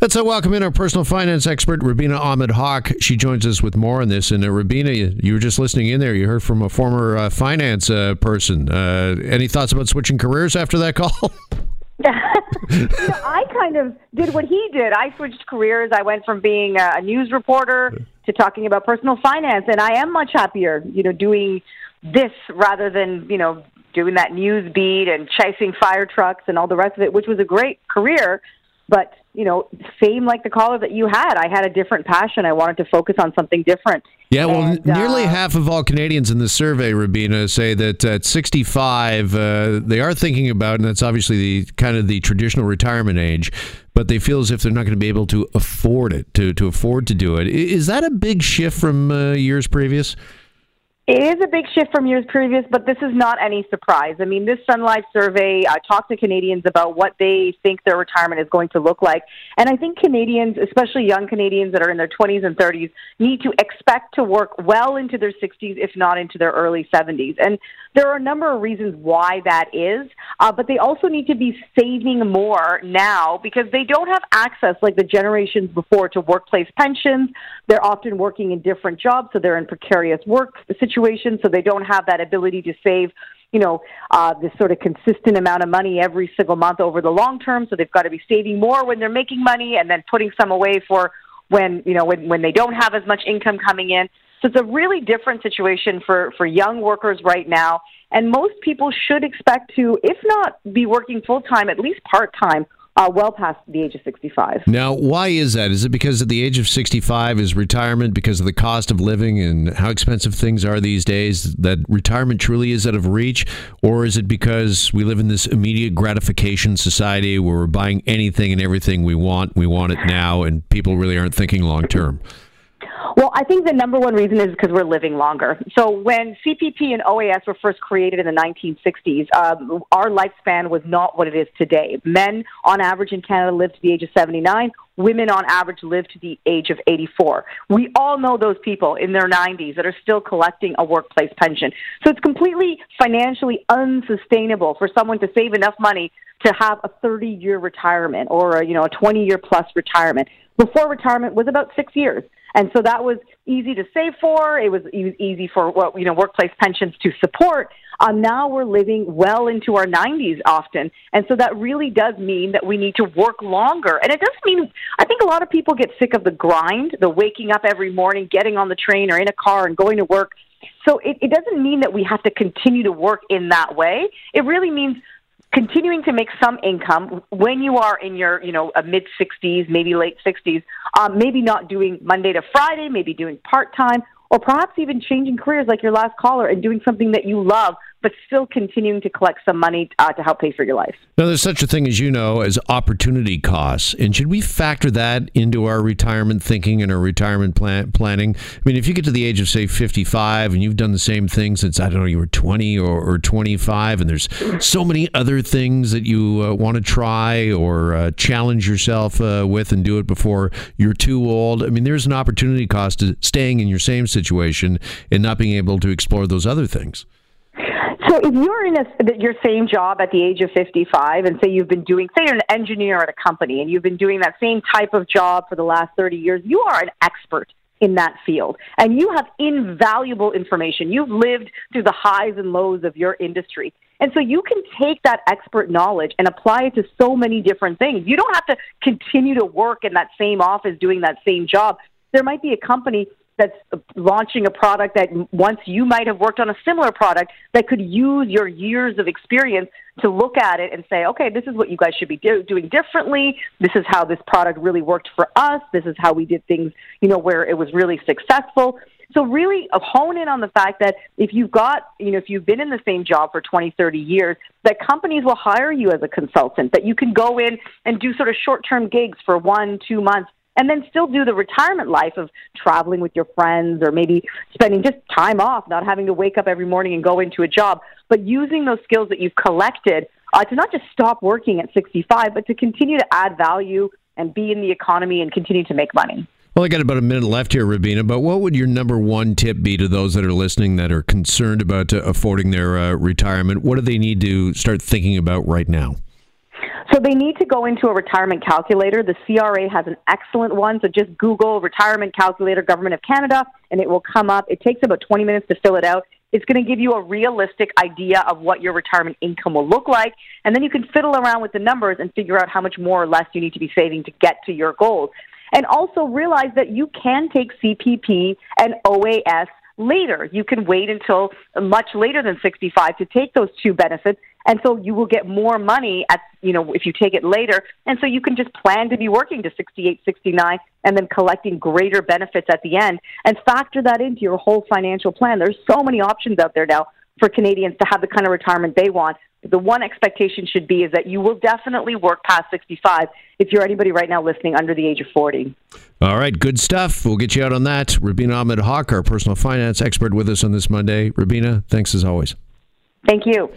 Let's uh, welcome in our personal finance expert, Rubina Ahmed Haq. She joins us with more on this. And uh, Rubina, you, you, were just listening in there. You heard from a former uh, finance uh, person. Uh, any thoughts about switching careers after that call? you know, I kind of did what he did. I switched careers. I went from being a news reporter to talking about personal finance, and I am much happier, you know, doing this rather than you know doing that news beat and chasing fire trucks and all the rest of it, which was a great career. But you know, same like the caller that you had, I had a different passion. I wanted to focus on something different. Yeah, well, and, nearly uh, half of all Canadians in the survey, Rubina, say that at 65, uh, they are thinking about, and that's obviously the kind of the traditional retirement age, but they feel as if they're not going to be able to afford it, to, to afford to do it. Is that a big shift from uh, years previous? It is a big shift from years previous, but this is not any surprise. I mean, this Sun Life survey uh, talked to Canadians about what they think their retirement is going to look like. And I think Canadians, especially young Canadians that are in their 20s and 30s, need to expect to work well into their 60s, if not into their early 70s. And there are a number of reasons why that is, uh, but they also need to be saving more now because they don't have access, like the generations before, to workplace pensions. They're often working in different jobs, so they're in precarious work situations so they don't have that ability to save you know, uh, this sort of consistent amount of money every single month over the long term. So they've got to be saving more when they're making money and then putting some away for when, you know, when, when they don't have as much income coming in. So it's a really different situation for, for young workers right now. And most people should expect to, if not be working full time, at least part time uh, well past the age of 65. Now, why is that? Is it because at the age of 65 is retirement because of the cost of living and how expensive things are these days that retirement truly is out of reach? Or is it because we live in this immediate gratification society where we're buying anything and everything we want, we want it now, and people really aren't thinking long term? I think the number one reason is because we're living longer. So when CPP and OAS were first created in the 1960s, um, our lifespan was not what it is today. Men, on average in Canada, live to the age of 79. Women, on average, live to the age of 84. We all know those people in their 90s that are still collecting a workplace pension. So it's completely financially unsustainable for someone to save enough money to have a 30 year retirement or a, you know a 20 year plus retirement. Before retirement was about six years. And so that was easy to save for. It was easy for what you know workplace pensions to support. Um, now we're living well into our 90s often, and so that really does mean that we need to work longer. And it doesn't mean I think a lot of people get sick of the grind, the waking up every morning, getting on the train or in a car and going to work. So it, it doesn't mean that we have to continue to work in that way. It really means continuing to make some income when you are in your, you know, mid 60s, maybe late 60s, um, maybe not doing Monday to Friday, maybe doing part time, or perhaps even changing careers like your last caller and doing something that you love but still continuing to collect some money uh, to help pay for your life. Now, there's such a thing as you know as opportunity costs, and should we factor that into our retirement thinking and our retirement plan- planning? I mean, if you get to the age of say 55 and you've done the same thing since I don't know you were 20 or, or 25, and there's so many other things that you uh, want to try or uh, challenge yourself uh, with and do it before you're too old. I mean, there's an opportunity cost to staying in your same situation and not being able to explore those other things. So if you're in a, your same job at the age of 55 and say you've been doing, say you're an engineer at a company and you've been doing that same type of job for the last 30 years, you are an expert in that field and you have invaluable information. You've lived through the highs and lows of your industry. And so you can take that expert knowledge and apply it to so many different things. You don't have to continue to work in that same office doing that same job. There might be a company that's launching a product that once you might have worked on a similar product that could use your years of experience to look at it and say, okay, this is what you guys should be do- doing differently. This is how this product really worked for us. This is how we did things, you know, where it was really successful. So really uh, hone in on the fact that if you've got, you know, if you've been in the same job for 20, 30 years, that companies will hire you as a consultant, that you can go in and do sort of short-term gigs for one, two months and then still do the retirement life of traveling with your friends or maybe spending just time off, not having to wake up every morning and go into a job, but using those skills that you've collected uh, to not just stop working at 65, but to continue to add value and be in the economy and continue to make money. Well, I got about a minute left here, Rubina, but what would your number one tip be to those that are listening that are concerned about uh, affording their uh, retirement? What do they need to start thinking about right now? So they need to go into a retirement calculator. The CRA has an excellent one. So just Google retirement calculator, Government of Canada, and it will come up. It takes about 20 minutes to fill it out. It's going to give you a realistic idea of what your retirement income will look like. And then you can fiddle around with the numbers and figure out how much more or less you need to be saving to get to your goals. And also realize that you can take CPP and OAS later. You can wait until much later than 65 to take those two benefits. And so you will get more money at, you know, if you take it later. And so you can just plan to be working to 68, 69 and then collecting greater benefits at the end and factor that into your whole financial plan. There's so many options out there now for Canadians to have the kind of retirement they want. The one expectation should be is that you will definitely work past 65 if you're anybody right now listening under the age of 40. All right, good stuff. We'll get you out on that. Rubina Ahmed Haq, our personal finance expert, with us on this Monday. Rubina, thanks as always. Thank you.